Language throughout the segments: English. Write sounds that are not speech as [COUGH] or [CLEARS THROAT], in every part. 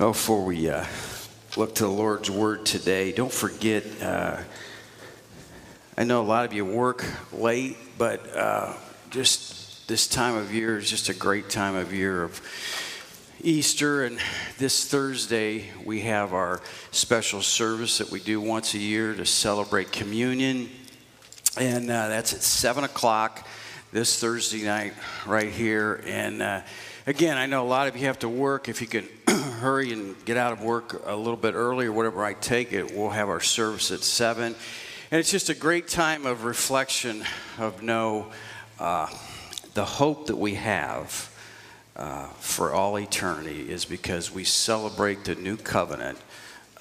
Oh, before we uh, look to the Lord's Word today, don't forget. Uh, I know a lot of you work late, but uh, just this time of year is just a great time of year of Easter. And this Thursday, we have our special service that we do once a year to celebrate communion. And uh, that's at 7 o'clock this Thursday night, right here. And uh, again, I know a lot of you have to work. If you can [CLEARS THROAT] hurry and get out of work a little bit early or whatever I take it, we'll have our service at 7. And it's just a great time of reflection of know uh, the hope that we have uh, for all eternity is because we celebrate the new covenant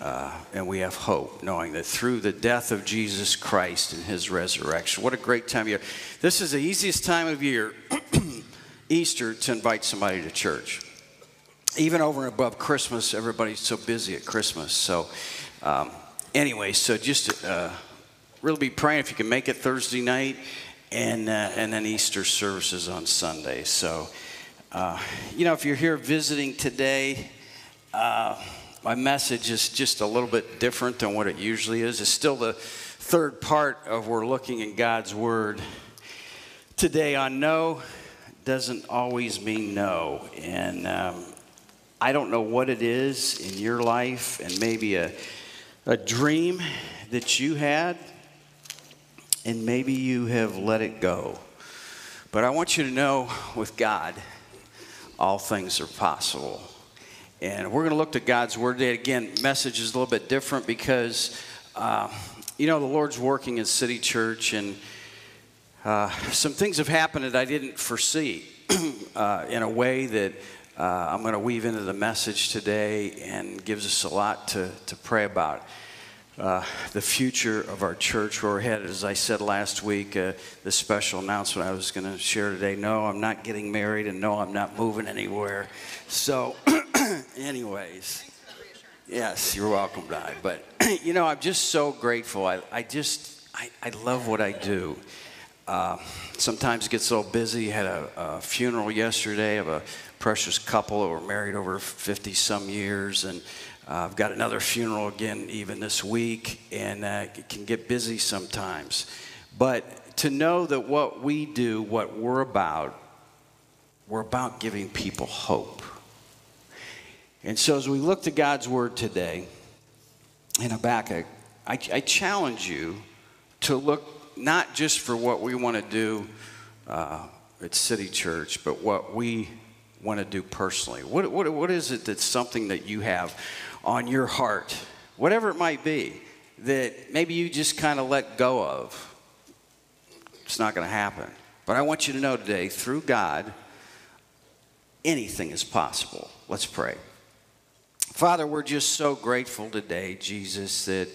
uh, and we have hope, knowing that through the death of Jesus Christ and his resurrection. What a great time of year. This is the easiest time of year, [CLEARS THROAT] Easter, to invite somebody to church. Even over and above Christmas, everybody's so busy at Christmas. So, um, anyway, so just uh, really be praying if you can make it Thursday night and, uh, and then Easter services on Sunday. So, uh, you know, if you're here visiting today, uh, my message is just a little bit different than what it usually is. It's still the third part of we're looking in God's Word. Today on no doesn't always mean no. And um, I don't know what it is in your life and maybe a, a dream that you had, and maybe you have let it go. But I want you to know with God, all things are possible. And we're going to look to God's Word today. Again, message is a little bit different because, uh, you know, the Lord's working in City Church, and uh, some things have happened that I didn't foresee [CLEARS THROAT] uh, in a way that uh, I'm going to weave into the message today and gives us a lot to, to pray about. Uh, the future of our church, where we're headed. As I said last week, uh, the special announcement I was going to share today no, I'm not getting married, and no, I'm not moving anywhere. So, [CLEARS THROAT] anyways, yes, you're welcome, Di. But, [CLEARS THROAT] you know, I'm just so grateful. I, I just, I, I love what I do. Uh, sometimes it gets so busy. Had a, a funeral yesterday of a precious couple that were married over 50 some years, and uh, I've got another funeral again even this week, and uh, it can get busy sometimes. But to know that what we do, what we're about, we're about giving people hope. And so as we look to God's word today in Habakkuk, I, I challenge you to look not just for what we want to do uh, at City Church, but what we want to do personally. What, what, what is it that's something that you have on your heart, whatever it might be, that maybe you just kind of let go of. It's not going to happen. But I want you to know today, through God, anything is possible. Let's pray. Father, we're just so grateful today, Jesus, that,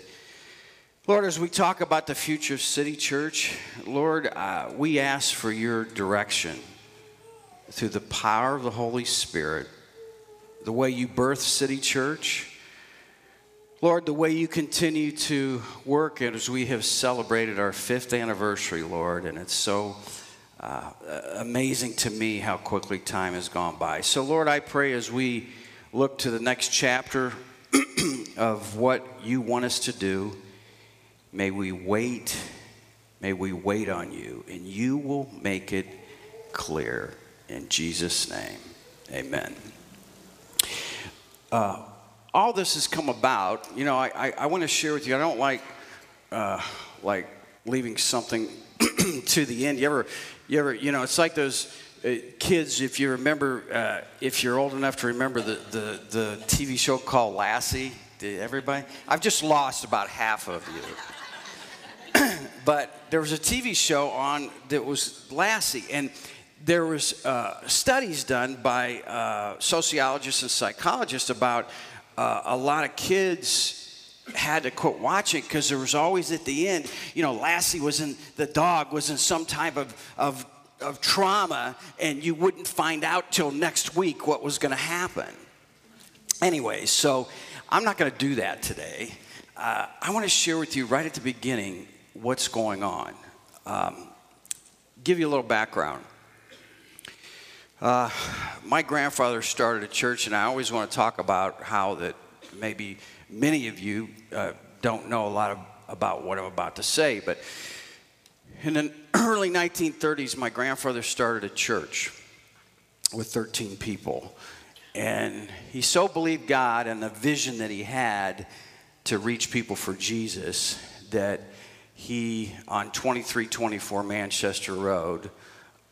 Lord, as we talk about the future of City Church, Lord, uh, we ask for your direction through the power of the Holy Spirit, the way you birth City Church Lord, the way you continue to work as we have celebrated our fifth anniversary, Lord, and it's so uh, amazing to me how quickly time has gone by. So, Lord, I pray as we look to the next chapter [CLEARS THROAT] of what you want us to do, may we wait, may we wait on you, and you will make it clear. In Jesus' name, amen. Uh, all this has come about, you know, I, I, I want to share with you. I don't like uh, like leaving something [CLEARS THROAT] to the end. You ever, you ever, you know, it's like those uh, kids. If you remember, uh, if you're old enough to remember the, the the TV show called Lassie. Did everybody? I've just lost about half of you. [CLEARS THROAT] but there was a TV show on that was Lassie, and there was uh, studies done by uh, sociologists and psychologists about uh, a lot of kids had to quit watching because there was always at the end, you know, Lassie was in, the dog was in some type of, of, of trauma, and you wouldn't find out till next week what was going to happen. Anyway, so I'm not going to do that today. Uh, I want to share with you right at the beginning what's going on. Um, give you a little background. Uh, my grandfather started a church, and I always want to talk about how that maybe many of you uh, don't know a lot of, about what I'm about to say, but in the [CLEARS THROAT] early 1930s, my grandfather started a church with 13 people. And he so believed God and the vision that he had to reach people for Jesus that he, on 2324 Manchester Road,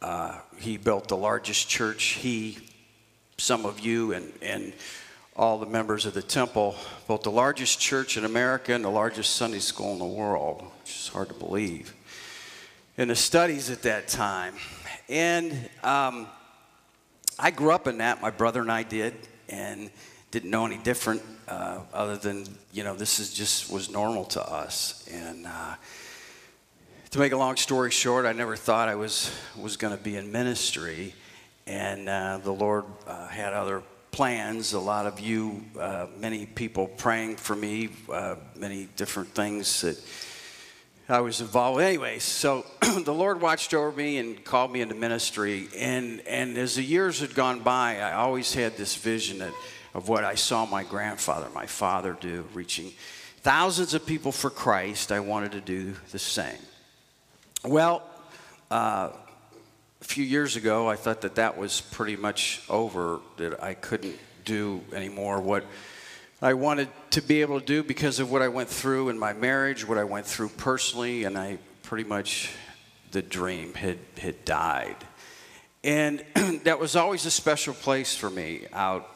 uh, he built the largest church. He, some of you, and, and all the members of the temple built the largest church in America and the largest Sunday school in the world, which is hard to believe. In the studies at that time. And um, I grew up in that. My brother and I did, and didn't know any different uh, other than you know this is just was normal to us. And uh, to make a long story short, I never thought I was was going to be in ministry, and uh, the Lord uh, had other plans. A lot of you, uh, many people praying for me, uh, many different things that I was involved. Anyways, so [CLEARS THROAT] the Lord watched over me and called me into ministry. And, and as the years had gone by, I always had this vision that, of what I saw my grandfather, my father do, reaching thousands of people for Christ. I wanted to do the same. Well, uh, a few years ago, I thought that that was pretty much over, that I couldn't do anymore what I wanted to be able to do because of what I went through in my marriage, what I went through personally, and I pretty much, the dream had, had died. And [CLEARS THROAT] that was always a special place for me out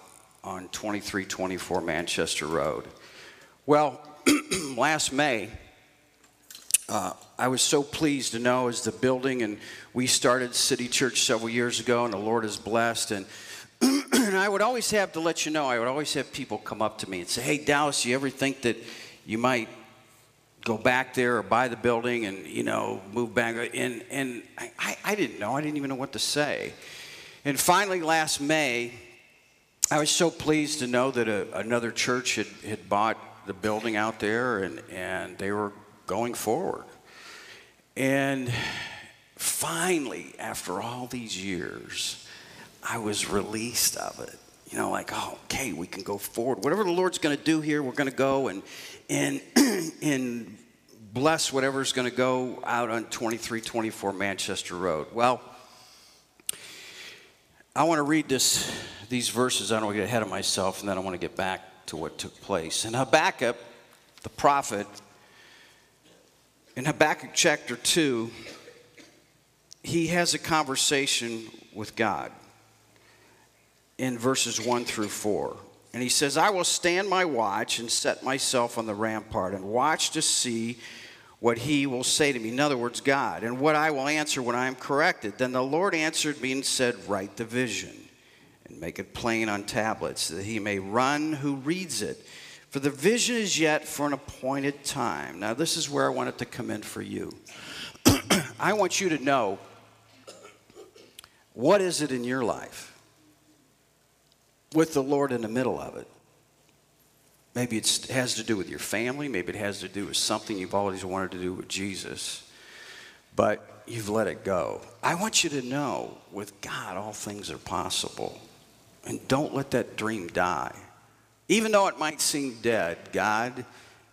on 2324 Manchester Road. Well, [CLEARS THROAT] last May, uh, I was so pleased to know as the building, and we started City Church several years ago, and the Lord is blessed. And [CLEARS THROAT] and I would always have to let you know, I would always have people come up to me and say, Hey, Dallas, you ever think that you might go back there or buy the building and, you know, move back? And, and I, I didn't know. I didn't even know what to say. And finally, last May, I was so pleased to know that a, another church had, had bought the building out there and, and they were going forward. And finally, after all these years, I was released of it. You know, like, oh, okay, we can go forward. Whatever the Lord's going to do here, we're going to go and and [CLEARS THROAT] and bless whatever's going to go out on 2324 Manchester Road. Well, I want to read this these verses. I don't want to get ahead of myself, and then I want to get back to what took place. In Habakkuk, the prophet, in Habakkuk chapter 2, he has a conversation with God in verses 1 through 4. And he says, I will stand my watch and set myself on the rampart and watch to see what he will say to me. In other words, God, and what I will answer when I am corrected. Then the Lord answered me and said, Write the vision and make it plain on tablets, that he may run who reads it. For the vision is yet for an appointed time. Now, this is where I want it to come in for you. [CLEARS THROAT] I want you to know what is it in your life with the Lord in the middle of it. Maybe it has to do with your family. Maybe it has to do with something you've always wanted to do with Jesus, but you've let it go. I want you to know with God, all things are possible. And don't let that dream die. Even though it might seem dead, God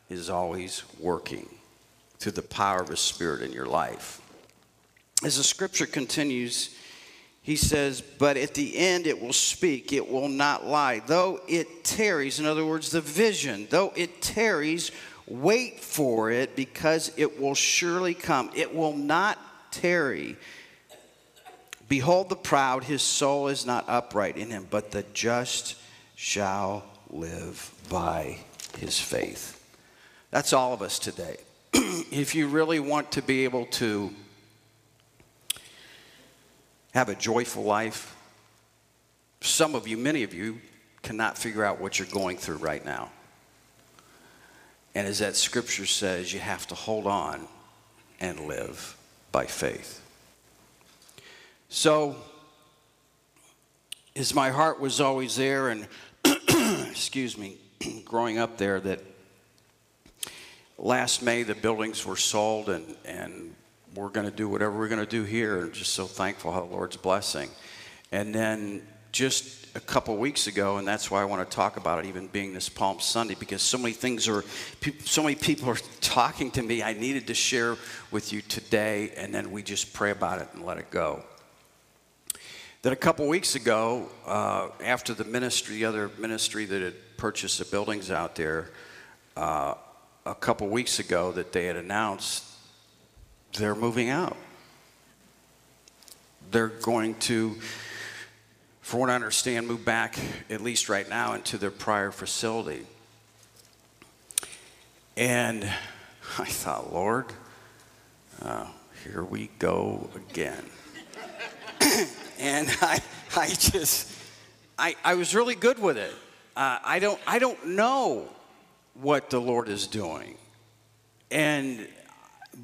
is always working through the power of His Spirit in your life. As the scripture continues, he says, but at the end it will speak, it will not lie. Though it tarries, in other words, the vision, though it tarries, wait for it because it will surely come. It will not tarry. Behold the proud, his soul is not upright in him, but the just shall live by his faith. That's all of us today. [CLEARS THROAT] if you really want to be able to have a joyful life. Some of you, many of you, cannot figure out what you're going through right now. And as that scripture says, you have to hold on and live by faith. So, as my heart was always there, and excuse me, [CLEARS THROAT] growing up there, that last May the buildings were sold and, and we're going to do whatever we're going to do here, and just so thankful how the Lord's blessing. And then just a couple weeks ago, and that's why I want to talk about it, even being this Palm Sunday, because so many things are, so many people are [LAUGHS] talking to me. I needed to share with you today, and then we just pray about it and let it go. That a couple weeks ago, uh, after the ministry, the other ministry that had purchased the buildings out there, uh, a couple weeks ago, that they had announced they're moving out. They're going to from what I understand, move back, at least right now, into their prior facility. And [LAUGHS] I thought, Lord, uh, here we go again. And [LAUGHS] I, I just, I, I was really good with it. Uh, I, don't, I don't know what the Lord is doing. And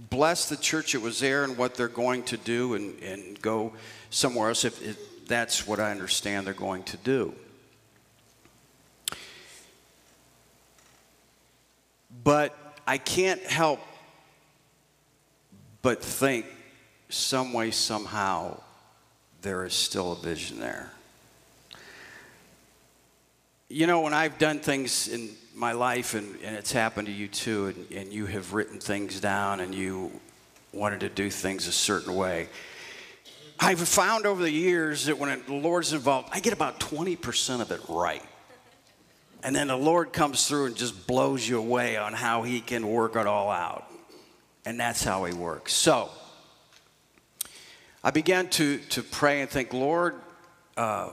bless the church that was there and what they're going to do and, and go somewhere else. If, if that's what I understand they're going to do. But I can't help but think some way, somehow, there is still a vision there. You know, when I've done things in my life, and, and it's happened to you too, and, and you have written things down and you wanted to do things a certain way, I've found over the years that when the Lord's involved, I get about 20% of it right. And then the Lord comes through and just blows you away on how He can work it all out. And that's how He works. So, I began to, to pray and think, Lord, uh,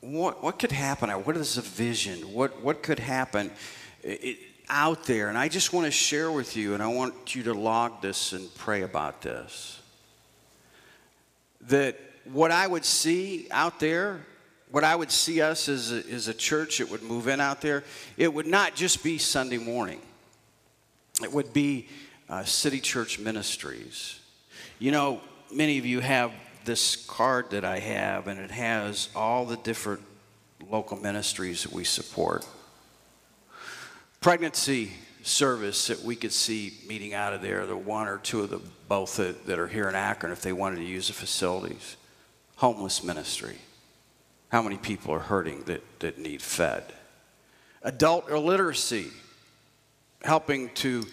what, what could happen? What is the vision? What, what could happen it, out there? And I just want to share with you, and I want you to log this and pray about this that what I would see out there, what I would see us as a, as a church that would move in out there, it would not just be Sunday morning. It would be uh, City Church Ministries. You know, many of you have this card that I have, and it has all the different local ministries that we support. Pregnancy service that we could see meeting out of there, the one or two of the both that, that are here in Akron if they wanted to use the facilities. Homeless ministry. How many people are hurting that, that need fed? Adult illiteracy, helping to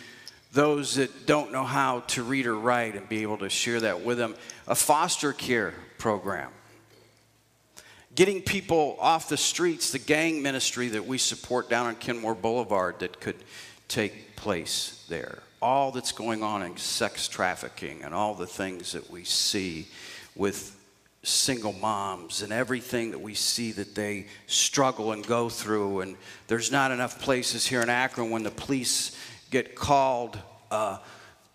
those that don't know how to read or write and be able to share that with them. A foster care program. Getting people off the streets, the gang ministry that we support down on Kenmore Boulevard that could take place there. All that's going on in sex trafficking and all the things that we see with single moms and everything that we see that they struggle and go through. And there's not enough places here in Akron when the police get called uh,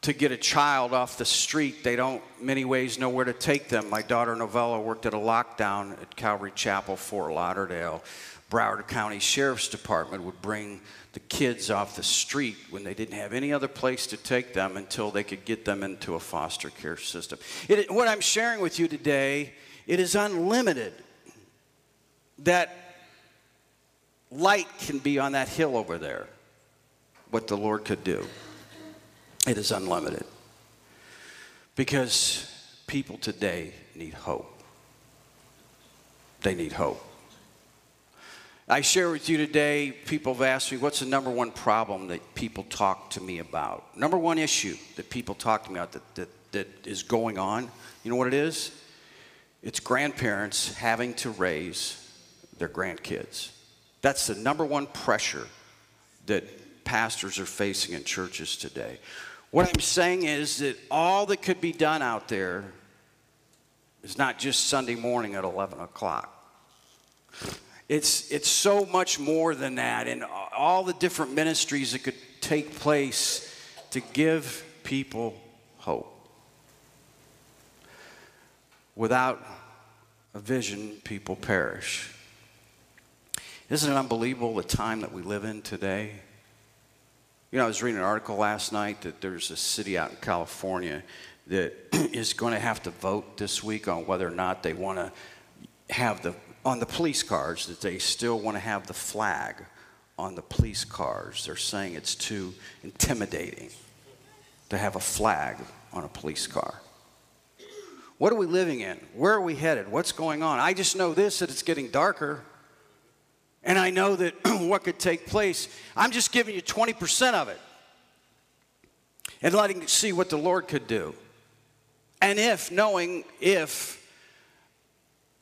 to get a child off the street. They don't, many ways, know where to take them. My daughter Novella worked at a lockdown at Calvary Chapel, Fort Lauderdale. Broward County Sheriff's Department would bring the kids off the street when they didn't have any other place to take them until they could get them into a foster care system. It, what I'm sharing with you today, it is unlimited. That light can be on that hill over there, what the Lord could do. It is unlimited. Because people today need hope. They need hope. I share with you today, people have asked me, what's the number one problem that people talk to me about? Number one issue that people talk to me about that, that, that is going on, you know what it is? It's grandparents having to raise their grandkids. That's the number one pressure that pastors are facing in churches today. What I'm saying is that all that could be done out there is not just Sunday morning at 11 o'clock. It's, it's so much more than that, and all the different ministries that could take place to give people hope. Without a vision, people perish. Isn't it unbelievable the time that we live in today? You know, I was reading an article last night that there's a city out in California that [CLEARS THROAT] is going to have to vote this week on whether or not they want to have the on the police cars that they still want to have the flag on the police cars. They're saying it's too intimidating to have a flag on a police car. What are we living in? Where are we headed? What's going on? I just know this that it's getting darker. And I know that [CLEARS THROAT] what could take place. I'm just giving you 20% of it and letting you see what the Lord could do. And if, knowing if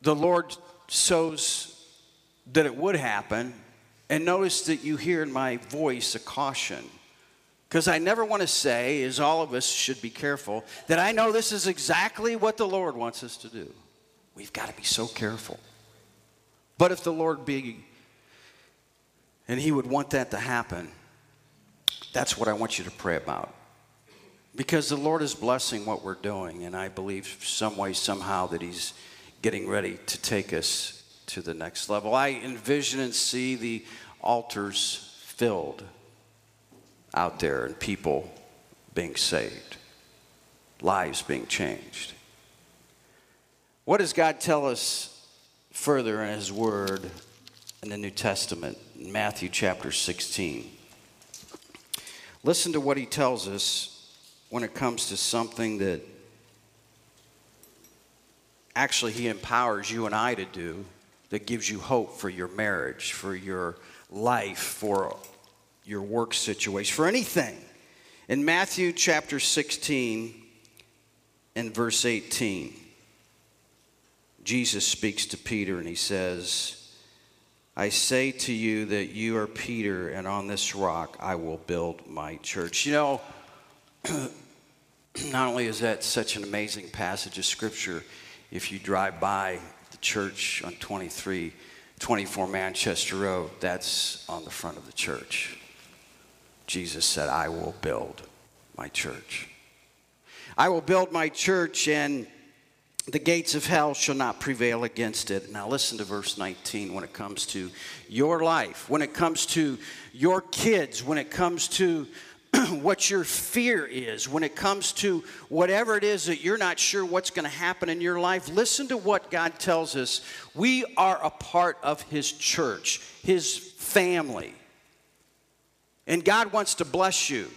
the Lord sows that it would happen, and notice that you hear in my voice a caution. Because I never want to say, as all of us should be careful, that I know this is exactly what the Lord wants us to do. We've got to be so careful. But if the Lord be, and He would want that to happen, that's what I want you to pray about. Because the Lord is blessing what we're doing, and I believe some way, somehow, that He's getting ready to take us to the next level. I envision and see the altars filled out there and people being saved, lives being changed. What does God tell us further in His Word in the New Testament, Matthew chapter 16? Listen to what He tells us when it comes to something that actually He empowers you and I to do that gives you hope for your marriage, for your life, for your work situation, for anything. In Matthew chapter 16 and verse 18, Jesus speaks to Peter and he says, I say to you that you are Peter, and on this rock I will build my church. You know, [CLEARS THROAT] not only is that such an amazing passage of scripture, if you drive by the church on 23, 24 Manchester Road, that's on the front of the church. Jesus said, I will build my church. I will build my church, and the gates of hell shall not prevail against it. Now, listen to verse 19 when it comes to your life, when it comes to your kids, when it comes to [CLEARS THROAT] what your fear is when it comes to whatever it is that you're not sure what's going to happen in your life. Listen to what God tells us. We are a part of His church, His family. And God wants to bless you.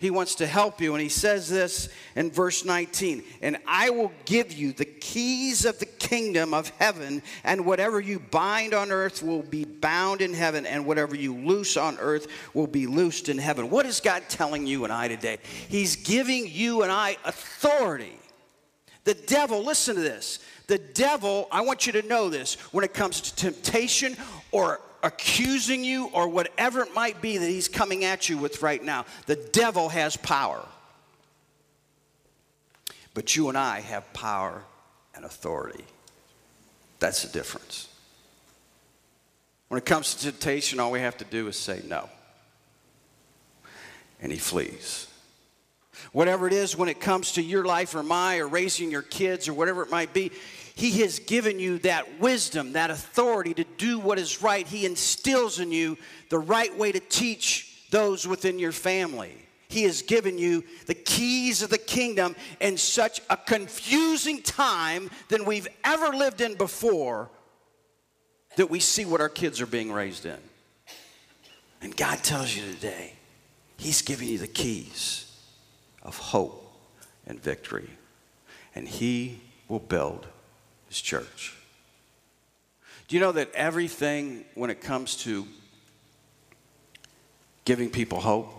He wants to help you. And he says this in verse 19 And I will give you the keys of the kingdom of heaven, and whatever you bind on earth will be bound in heaven, and whatever you loose on earth will be loosed in heaven. What is God telling you and I today? He's giving you and I authority. The devil, listen to this. The devil, I want you to know this, when it comes to temptation or accusing you or whatever it might be that he's coming at you with right now, the devil has power. But you and I have power and authority. That's the difference. When it comes to temptation, all we have to do is say no. And he flees. Whatever it is, when it comes to your life or my, or raising your kids or whatever it might be, he has given you that wisdom, that authority to do what is right. He instills in you the right way to teach those within your family. He has given you the keys of the kingdom in such a confusing time than we've ever lived in before that we see what our kids are being raised in. And God tells you today, He's giving you the keys of hope and victory. And He will build church. Do you know that everything, when it comes to giving people hope,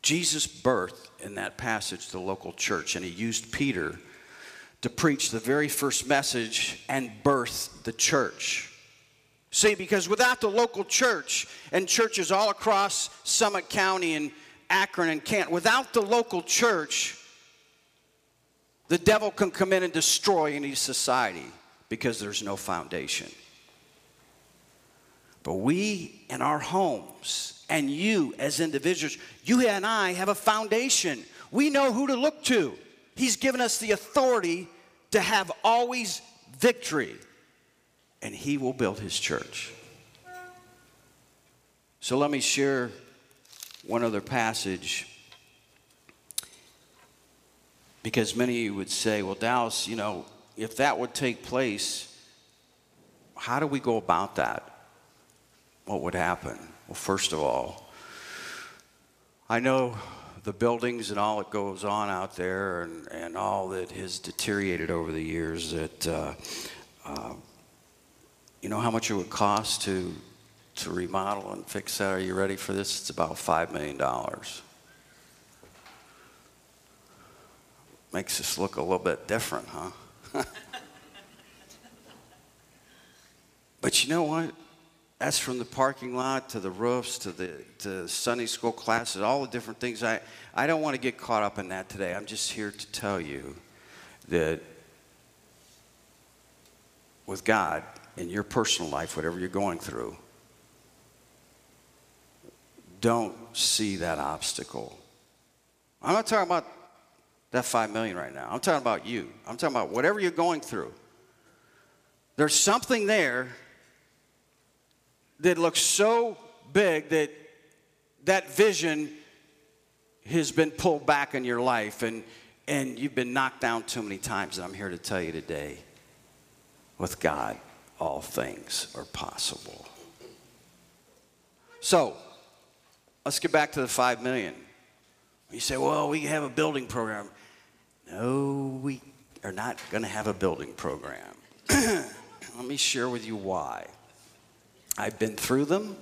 Jesus birthed in that passage the local church, and he used Peter to preach the very first message and birth the church. See, because without the local church and churches all across Summit County and Akron and Kent, without the local church, the devil can come in and destroy any society because there's no foundation. But we in our homes and you as individuals, you and I have a foundation. We know who to look to. He's given us the authority to have always victory, and He will build His church. So let me share one other passage because many would say, well, Dallas, you know, if that would take place, how do we go about that? What would happen? Well, first of all, I know the buildings and all that goes on out there and, and all that has deteriorated over the years that uh, uh, you know how much it would cost to to remodel and fix that are you ready for this it's about five million dollars makes us look a little bit different huh [LAUGHS] but you know what that's from the parking lot to the roofs to the to Sunday school classes, all the different things. I, I don't want to get caught up in that today. I'm just here to tell you that with God in your personal life, whatever you're going through, don't see that obstacle. I'm not talking about that five million right now. I'm talking about you. I'm talking about whatever you're going through. There's something there that looks so big that that vision has been pulled back in your life and, and you've been knocked down too many times. And I'm here to tell you today with God, all things are possible. So, let's get back to the five million. You say, well, we have a building program. No, we are not going to have a building program. [CLEARS THROAT] Let me share with you why. I've been through them.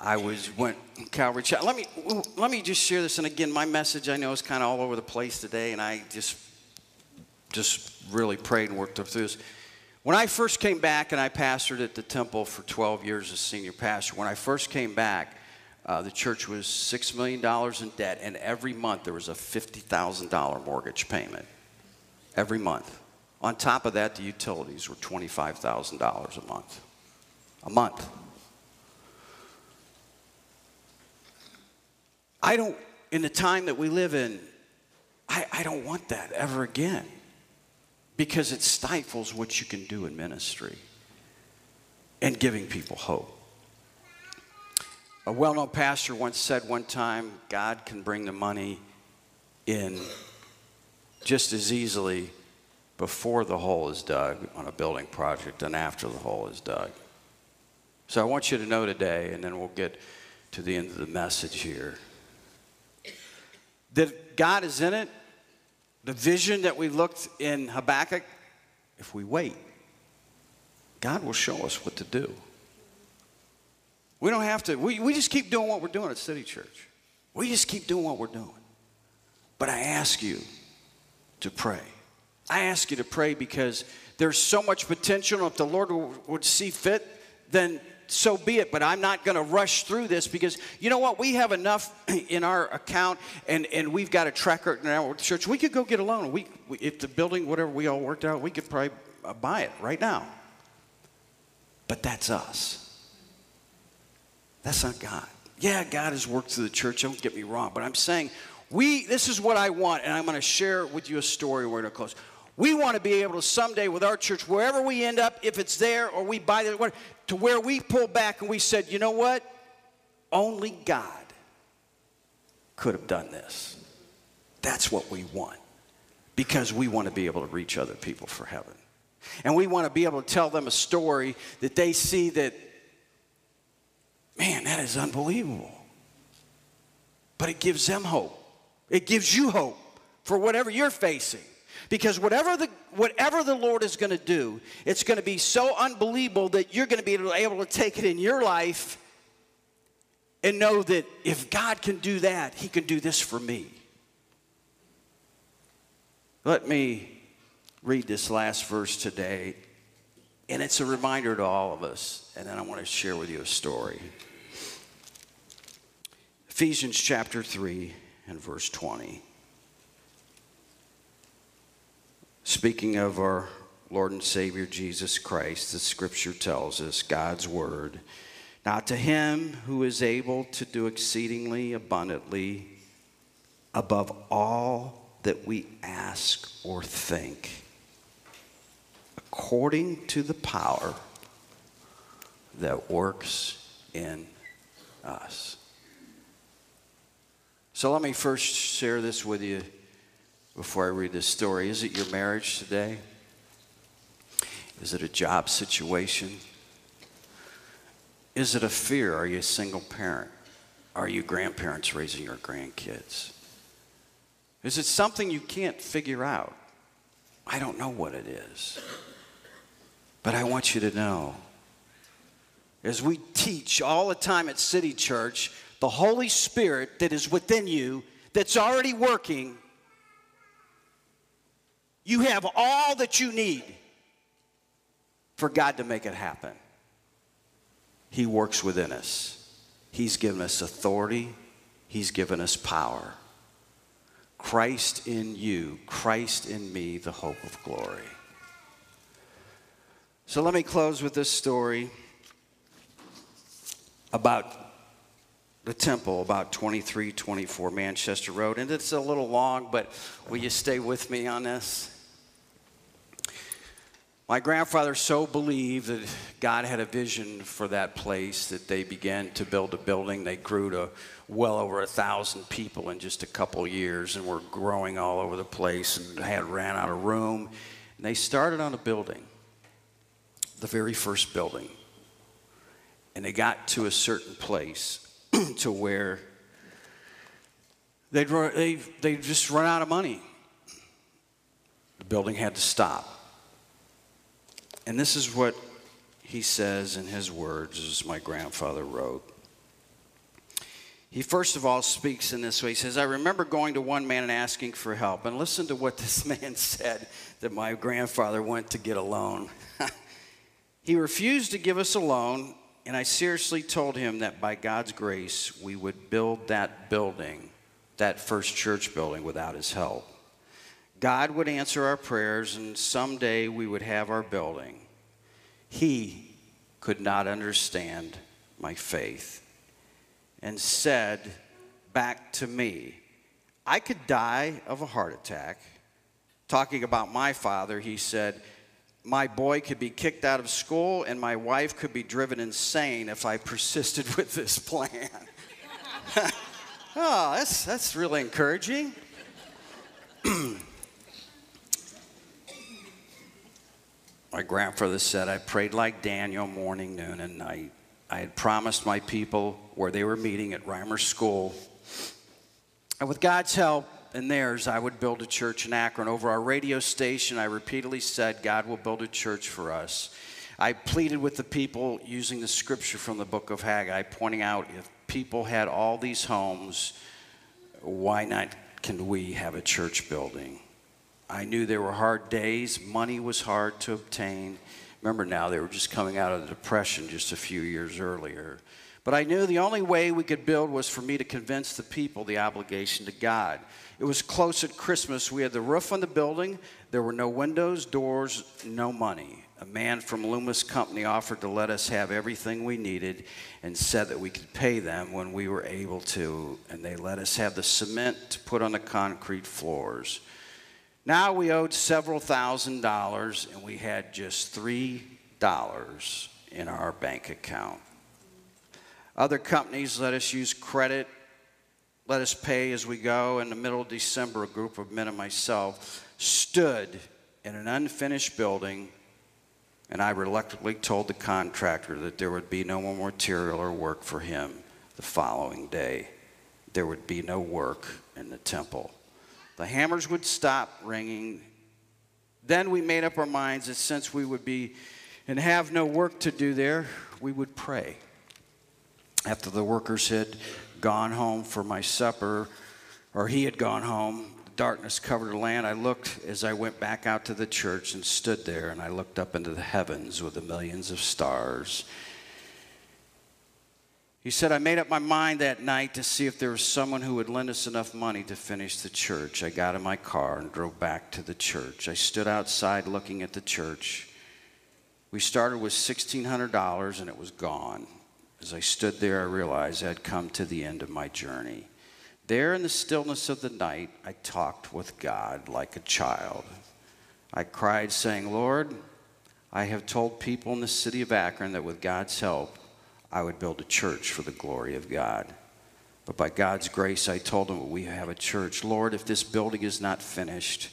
I was went Calvary Chapel. Let me let me just share this. And again, my message I know is kind of all over the place today, and I just just really prayed and worked through this. When I first came back, and I pastored at the temple for 12 years as senior pastor. When I first came back, uh, the church was six million dollars in debt, and every month there was a fifty thousand dollar mortgage payment. Every month. On top of that, the utilities were twenty-five thousand dollars a month a month. I don't, in the time that we live in, I, I don't want that ever again because it stifles what you can do in ministry and giving people hope. A well known pastor once said one time God can bring the money in just as easily before the hole is dug on a building project than after the hole is dug. So I want you to know today, and then we'll get to the end of the message here, that God is in it. The vision that we looked in Habakkuk, if we wait, God will show us what to do. We don't have to, we, we just keep doing what we're doing at City Church. We just keep doing what we're doing. But I ask you to pray. I ask you to pray because there's so much potential. If the Lord would see fit, then so be it, but I'm not going to rush through this because you know what? We have enough [CLEARS THROAT] in our account and, and we've got a tracker in our church. We could go get a loan. We, we, if the building, whatever we all worked out, we could probably buy it right now. But that's us. That's not God. Yeah, God has worked through the church, don't get me wrong, but I'm saying we, this is what I want, and I'm going to share with you a story. We're going to close. We want to be able to someday with our church, wherever we end up, if it's there or we buy it, to where we pull back and we said, you know what? Only God could have done this. That's what we want because we want to be able to reach other people for heaven. And we want to be able to tell them a story that they see that, man, that is unbelievable. But it gives them hope. It gives you hope for whatever you're facing. Because whatever the, whatever the Lord is going to do, it's going to be so unbelievable that you're going to be able to take it in your life and know that if God can do that, He can do this for me. Let me read this last verse today, and it's a reminder to all of us, and then I want to share with you a story. Ephesians chapter 3 and verse 20. Speaking of our Lord and Savior Jesus Christ, the scripture tells us, God's word. Now, to him who is able to do exceedingly abundantly above all that we ask or think, according to the power that works in us. So, let me first share this with you before I read this story. Is it your marriage today? Is it a job situation? Is it a fear? Are you a single parent? are you grandparents raising your grandkids? Is it something you can't figure out? I don't know what it is. But I want you to know as we teach all the time at City Church, the Holy Spirit that is within you, that's already working, you have all that you need for God to make it happen. He works within us. He's given us authority, He's given us power. Christ in you, Christ in me, the hope of glory. So let me close with this story about the temple, about 2324 Manchester Road. And it's a little long, but will you stay with me on this? My grandfather so believed that God had a vision for that place that they began to build a building. They grew to well over a thousand people in just a couple years and were growing all over the place and had ran out of room. And they started on a building, the very first building. And they got to a certain place [CLEARS THROAT] to where they'd, they they just run out of money. The building had to stop. And this is what he says in his words, as my grandfather wrote. He first of all speaks in this way. He says, I remember going to one man and asking for help. And listen to what [LAUGHS] this man said that my grandfather went to get a loan. [LAUGHS] he refused to give us a loan, and I seriously told him that by God's grace, we would build that building, that first church building, without his help. God would answer our prayers, and someday we would have our building. He could not understand my faith and said back to me, I could die of a heart attack. Talking about my father, he said, My boy could be kicked out of school and my wife could be driven insane if I persisted [LAUGHS] with this plan. [LAUGHS] oh, that's, that's really encouraging. [CLEARS THROAT] my grandfather said, I prayed like Daniel morning, noon, and night. I had promised my people where they were meeting at Rimer School. And with God's help and theirs, I would build a church in Akron. Over our radio station, I repeatedly said, God will build a church for us. I pleaded with the people using the scripture from the book of Haggai, pointing out if people had all these homes, why not can we have a church building? I knew there were hard days, money was hard to obtain. Remember now, they were just coming out of the Depression just a few years earlier. But I knew the only way we could build was for me to convince the people the obligation to God. It was close at Christmas. We had the roof on the building. There were no windows, doors, no money. A man from Loomis Company offered to let us have everything we needed and said that we could pay them when we were able to. And they let us have the cement to put on the concrete floors. Now we owed several thousand dollars and we had just three dollars in our bank account. Other companies let us use credit, let us pay as we go. In the middle of December, a group of men and myself stood in an unfinished building, and I reluctantly told the contractor that there would be no more material or work for him the following day. There would be no work in the temple. The hammers would stop ringing. Then we made up our minds that since we would be and have no work to do there, we would pray. After the workers had gone home for my supper, or he had gone home, darkness covered the land. I looked as I went back out to the church and stood there, and I looked up into the heavens with the millions of stars he said, I made up my mind that night to see if there was someone who would lend us enough money to finish the church. I got in my car and drove back to the church. I stood outside looking at the church. We started with $1,600 and it was gone. As I stood there, I realized I had come to the end of my journey. There in the stillness of the night, I talked with God like a child. I cried, saying, Lord, I have told people in the city of Akron that with God's help, I would build a church for the glory of God. But by God's grace, I told them we have a church. Lord, if this building is not finished,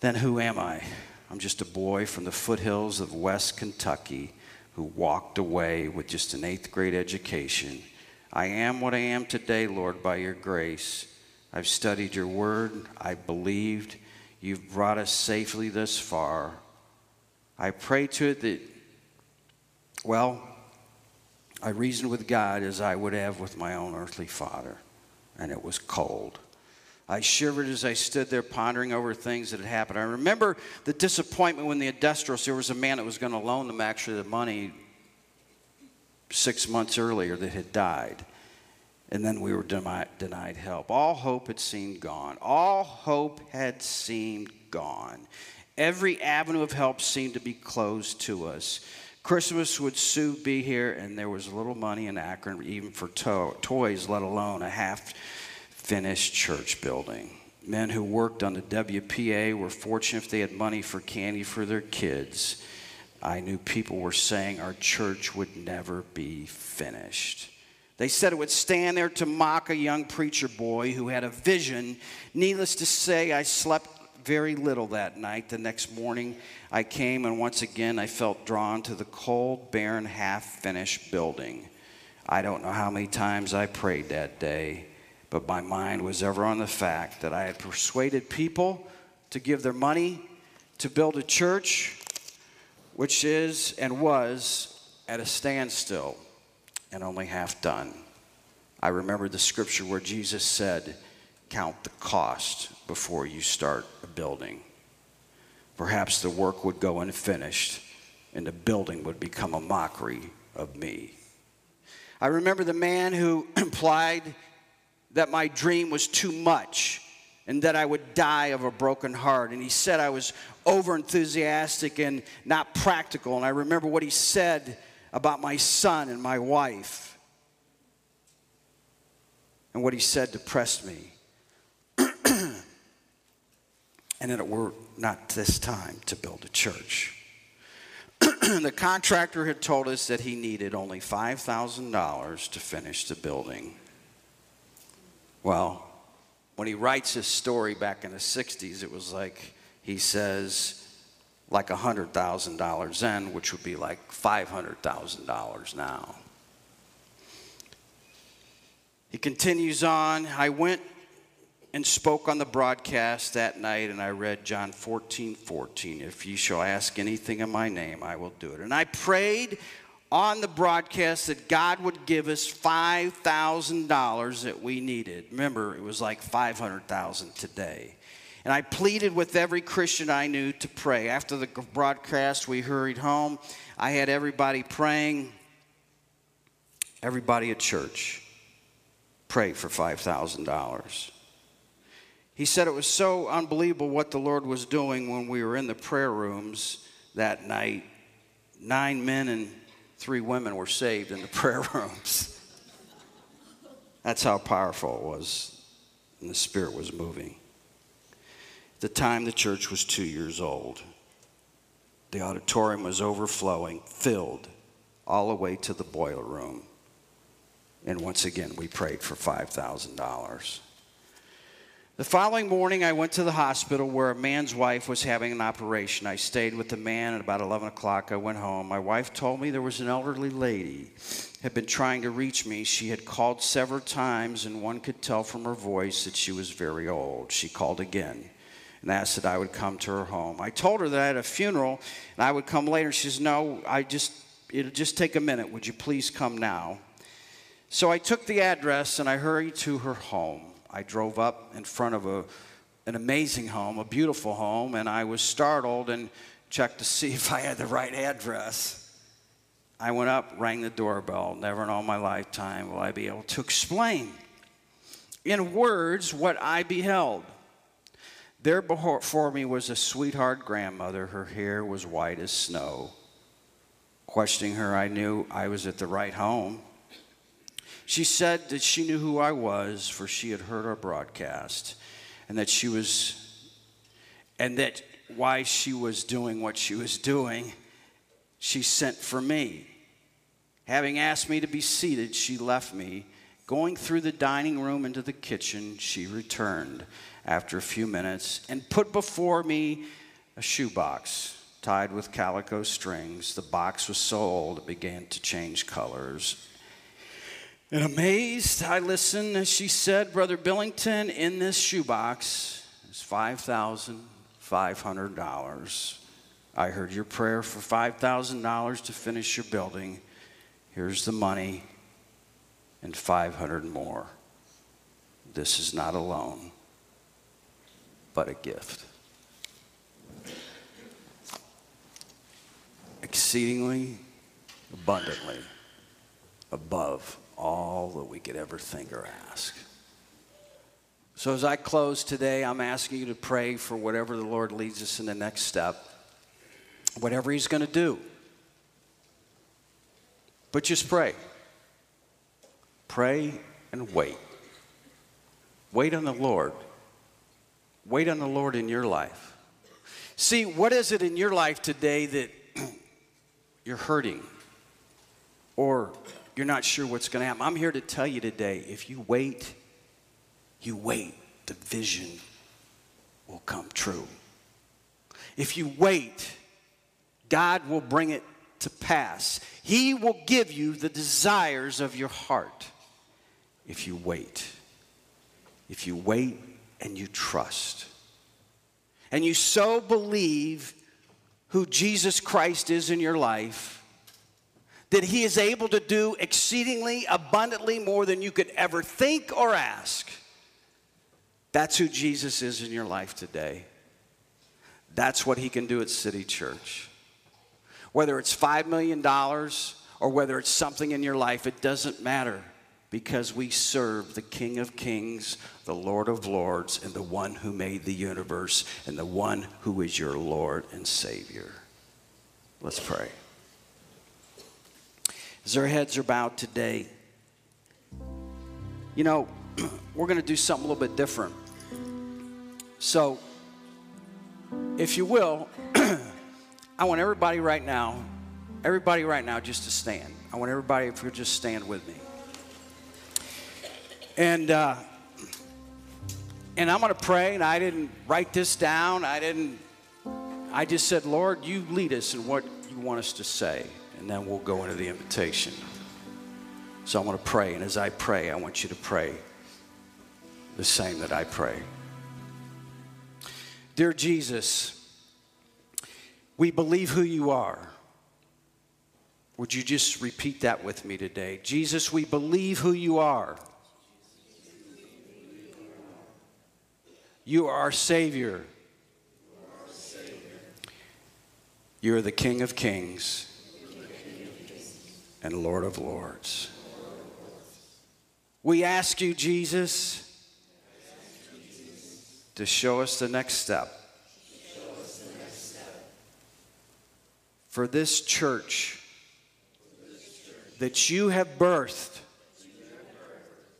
then who am I? I'm just a boy from the foothills of West Kentucky who walked away with just an eighth grade education. I am what I am today, Lord, by your grace. I've studied your word. I believed. You've brought us safely this far. I pray to it that, well, I reasoned with God as I would have with my own earthly father, and it was cold. I shivered as I stood there pondering over things that had happened. I remember the disappointment when the industrials, there was a man that was going to loan them actually the money six months earlier that had died. And then we were denied help. All hope had seemed gone. All hope had seemed gone. Every avenue of help seemed to be closed to us. Christmas would soon be here, and there was little money in Akron, even for to- toys, let alone a half finished church building. Men who worked on the WPA were fortunate if they had money for candy for their kids. I knew people were saying our church would never be finished. They said it would stand there to mock a young preacher boy who had a vision. Needless to say, I slept very little that night. The next morning, I came, and once again, I felt drawn to the cold, barren, half finished building. I don't know how many times I prayed that day, but my mind was ever on the fact that I had persuaded people to give their money to build a church, which is and was at a standstill and only half done. I remember the scripture where Jesus said, Count the cost before you start a building. Perhaps the work would go unfinished and the building would become a mockery of me. I remember the man who [CLEARS THROAT] implied that my dream was too much and that I would die of a broken heart. And he said I was over enthusiastic and not practical. And I remember what he said about my son and my wife. And what he said depressed me. [CLEARS THROAT] and that it were not this time to build a church. [CLEARS THROAT] the contractor had told us that he needed only $5,000 to finish the building. Well, when he writes his story back in the 60s, it was like he says, like $100,000 then, which would be like $500,000 now. He continues on. I went and spoke on the broadcast that night, and I read John 14 14. If you shall ask anything in my name, I will do it. And I prayed on the broadcast that God would give us $5,000 that we needed. Remember, it was like 500,000 today. And I pleaded with every Christian I knew to pray. After the broadcast, we hurried home. I had everybody praying, everybody at church pray for $5,000. He said it was so unbelievable what the Lord was doing when we were in the prayer rooms that night. Nine men and three women were saved in the [LAUGHS] prayer rooms. That's how powerful it was, and the Spirit was moving. At the time, the church was two years old. The auditorium was overflowing, filled all the way to the boiler room. And once again, we prayed for $5,000. The following morning, I went to the hospital where a man's wife was having an operation. I stayed with the man, and about 11 o'clock, I went home. My wife told me there was an elderly lady had been trying to reach me. She had called several times, and one could tell from her voice that she was very old. She called again and asked that I would come to her home. I told her that I had a funeral and I would come later. She says, "No, I just it'll just take a minute. Would you please come now?" So I took the address and I hurried to her home. I drove up in front of a, an amazing home, a beautiful home, and I was startled and checked to see [LAUGHS] if I had the right address. I went up, rang the doorbell. Never in all my lifetime will I be able to explain in words what I beheld. There before me was a sweetheart grandmother. Her hair was white as snow. Questioning her, I knew I was at the right home. She said that she knew who I was, for she had heard our broadcast, and that she was, and that why she was doing what she was doing, she sent for me. Having asked me to be seated, she left me. Going through the dining room into the kitchen, she returned after a few minutes and put before me a shoebox tied with calico strings. The box was so old it began to change colors And amazed, I listened as she said, Brother Billington, in this shoebox is $5,500. I heard your prayer for $5,000 to finish your building. Here's the money and 500 more. This is not a loan, but a gift. Exceedingly, abundantly, above all that we could ever think or ask. So, as I close today, I'm asking you to pray for whatever the Lord leads us in the next step, whatever He's going to do. But just pray. Pray and wait. Wait on the Lord. Wait on the Lord in your life. See, what is it in your life today that [CLEARS THROAT] you're hurting or you're not sure what's going to happen? I'm here to tell you today if you wait, you wait, the vision will come true. If you wait, God will bring it to pass. He will give you the desires of your heart if you wait. If you wait and you trust. And you so believe who Jesus Christ is in your life that he is able to do exceedingly abundantly more than you could ever think or ask. That's who Jesus is in your life today. That's what he can do at City Church. Whether it's $5 million or whether it's something in your life, it doesn't matter because we serve the King of Kings, the Lord of Lords, and the one who made the universe, and the one who is your Lord and Savior. Let's pray. As our heads are bowed today, you know, [CLEARS THROAT] we're going to do something a little bit different. So, if you will, [CLEARS THROAT] I want everybody right now, everybody right now just to stand. I want everybody, if you'll just stand with me. And, uh, and I'm going to pray, and I didn't write this down. I didn't, I just said, Lord, you lead us in what you want us to say, and then we'll go into the invitation. So I'm going to pray, and as I pray, I want you to pray the same that I pray. Dear Jesus, we believe who you are. Would you just repeat that with me today? Jesus, we believe who you are. You are our Savior. You are the King of Kings and Lord of Lords. We ask you, Jesus, to show us the next step. For this church that you have birthed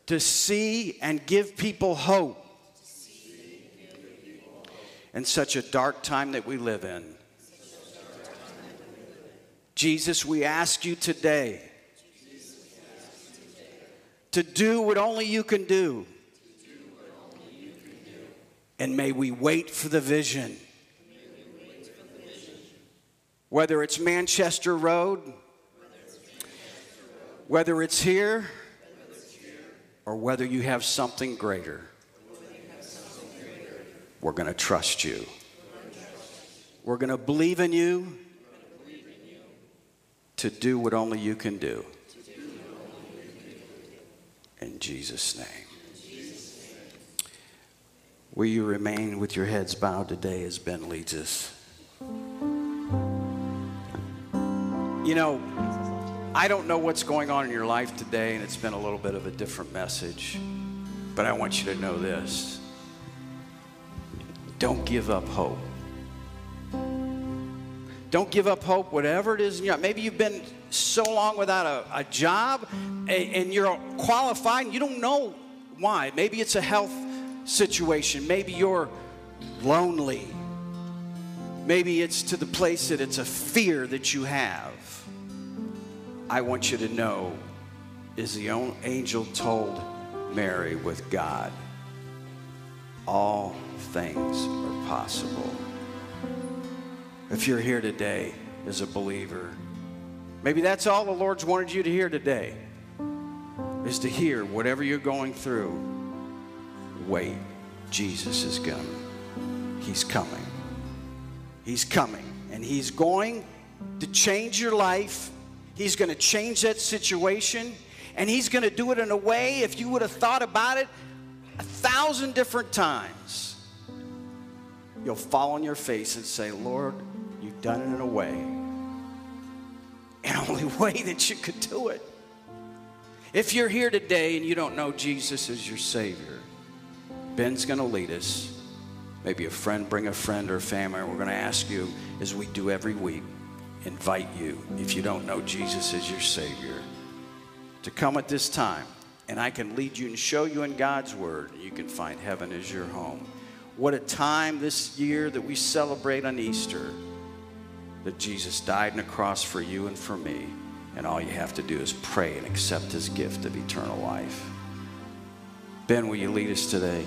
to see and give people hope in such a dark time that we live in. Jesus, we ask you today to do what only you can do. And may we wait for the vision. Whether it's Manchester Road, whether it's here, or whether you have something greater we're going to trust you. We're going to believe in you to do what only you can do. In Jesus' name. Will you remain with your heads bowed today as Ben leads us? You know, I don't know what's going on in your life today, and it's been a little bit of a different message, but I want you to know this don't give up hope. Don't give up hope, whatever it is. Maybe you've been so long without a, a job and, and you're qualified and you don't know why. Maybe it's a health situation. Maybe you're lonely. Maybe it's to the place that it's a fear that you have. I want you to know is the angel told Mary with God, all things are possible. If you're here today as a believer, maybe that's all the Lord's wanted you to hear today is to hear whatever you're going through, wait. Jesus is coming. He's coming. He's coming. And He's going to change your life. He's going to change that situation. And He's going to do it in a way, if you would have thought about it a thousand different times, you'll fall on your face and say, Lord, done it in a way, and [LAUGHS] only way that you could do it. If you're here today and you don't know Jesus as your Savior, Ben's going to lead us. Maybe a friend, bring a friend or a family. We're going to ask you, as we do every week, invite you, if you don't know Jesus as your Savior, to come at this time. And I can lead you and show you in God's Word. You can find heaven as your home. What a time this year that we celebrate on Easter that Jesus died on a cross for you and for me. And all you have to do is pray and accept his gift of eternal life. Ben, will you lead us today?